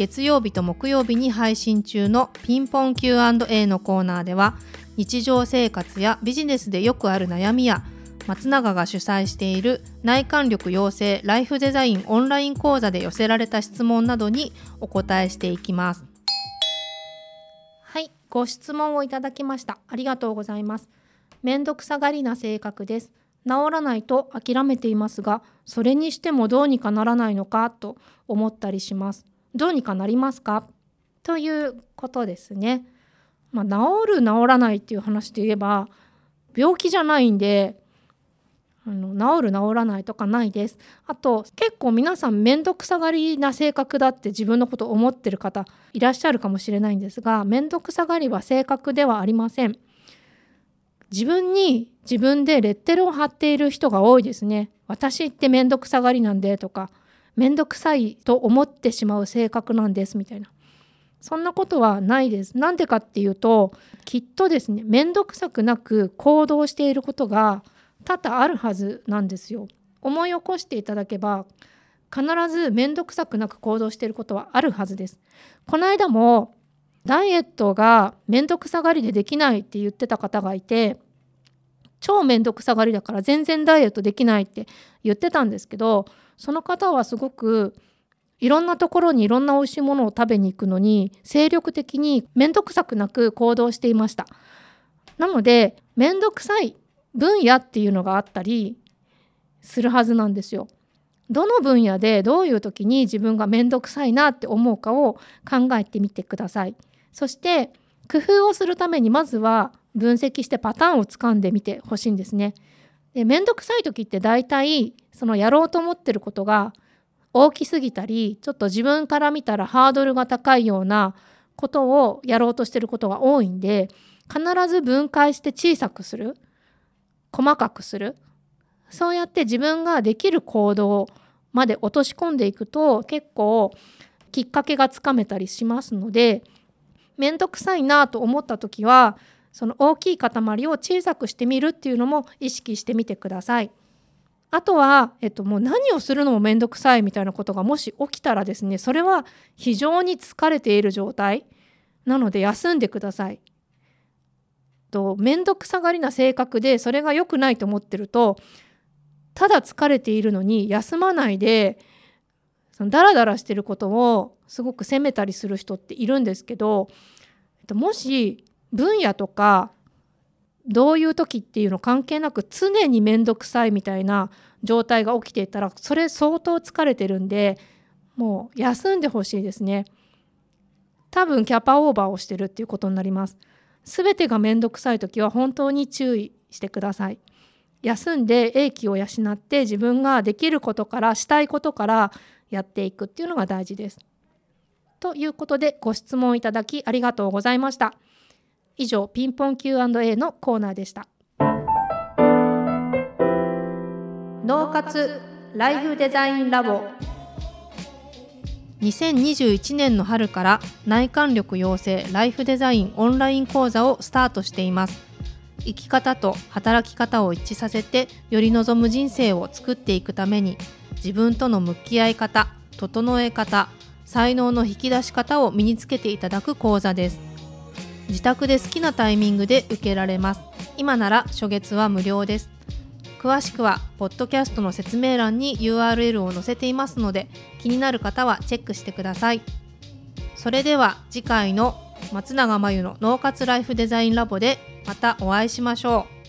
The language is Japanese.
月曜日と木曜日に配信中のピンポン Q&A のコーナーでは日常生活やビジネスでよくある悩みや松永が主催している内観力養成ライフデザインオンライン講座で寄せられた質問などにお答えしていきます。はいご質問をいただきました。ありがとうございます。めんどくさがりな性格です。治らないと諦めていますがそれにしてもどうにかならないのかと思ったりします。どうにかなりますか？ということですね。まあ、治る治らないっていう話で言えば病気じゃないんであの治る治らないとかないです。あと結構皆さん面倒くさがりな性格だって自分のこと思ってる方いらっしゃるかもしれないんですが面倒くさがりは性格ではありません。自分に自分でレッテルを貼っている人が多いですね。私って面倒くさがりなんでとか面倒くさいと思ってしまう性格なんですみたいな。そんなことはないです。なんでかっていうときっとですね面倒くさくなく行動していることが多々あるはずなんですよ。思い起こしていただけば必ず面倒くさくなく行動していることはあるはずです。この間もダイエットが面倒くさがりでできないって言ってた方がいて超面倒くさがりだから全然ダイエットできないって言ってたんですけどその方はすごくいろんなところにいろんな美味しいものを食べに行くのに精力的に面倒くさくなく行動していました。なので面倒くさい分野っていうのがあったりするはずなんですよ。どの分野でどういう時に自分が面倒くさいなって思うかを考えてみてください。そして工夫をするためにまずは分析してパターンをつかんでみてほしいんですね。で面倒くさい時って大体そのやろうと思ってることが大きすぎたりちょっと自分から見たらハードルが高いようなことをやろうとしてることが多いんで必ず分解して小さくする細かくするそうやって自分ができる行動まで落とし込んでいくと結構きっかけがつかめたりしますので面倒くさいなと思った時はその大きい塊を小さくしてみるっていうのも意識してみてください。あとは、えっと、もう何をするのも面倒くさいみたいなことがもし起きたらですねそれは非常に疲れている状態なので休んでください。と面倒くさがりな性格でそれが良くないと思ってるとただ疲れているのに休まないでそのダラダラしてることをすごく責めたりする人っているんですけどもし分野とかどういう時っていうの関係なく常に面倒くさいみたいな状態が起きていたらそれ相当疲れてるんでもう休んでほしいですね。多分キャパオーバーをしてるっていうことになります。全てが面倒くさい時は本当に注意してください。休んで英気を養って自分ができることからしたいことからやっていくっていうのが大事です。ということでご質問いただきありがとうございました。以上ピンポン Q&A のコーナーでした。脳活ライフデザインラボ。2021年の春から内観力養成ライフデザインオンライン講座をスタートしています。生き方と働き方を一致させてより望む人生を作っていくために自分との向き合い方整え方才能の引き出し方を身につけていただく講座です自宅で好きなタイミングで受けられます。今なら初月は無料です。詳しくはポッドキャストの説明欄に URL を載せていますので気になる方はチェックしてください。それでは次回の松永真由の脳活ライフデザインラボでまたお会いしましょう。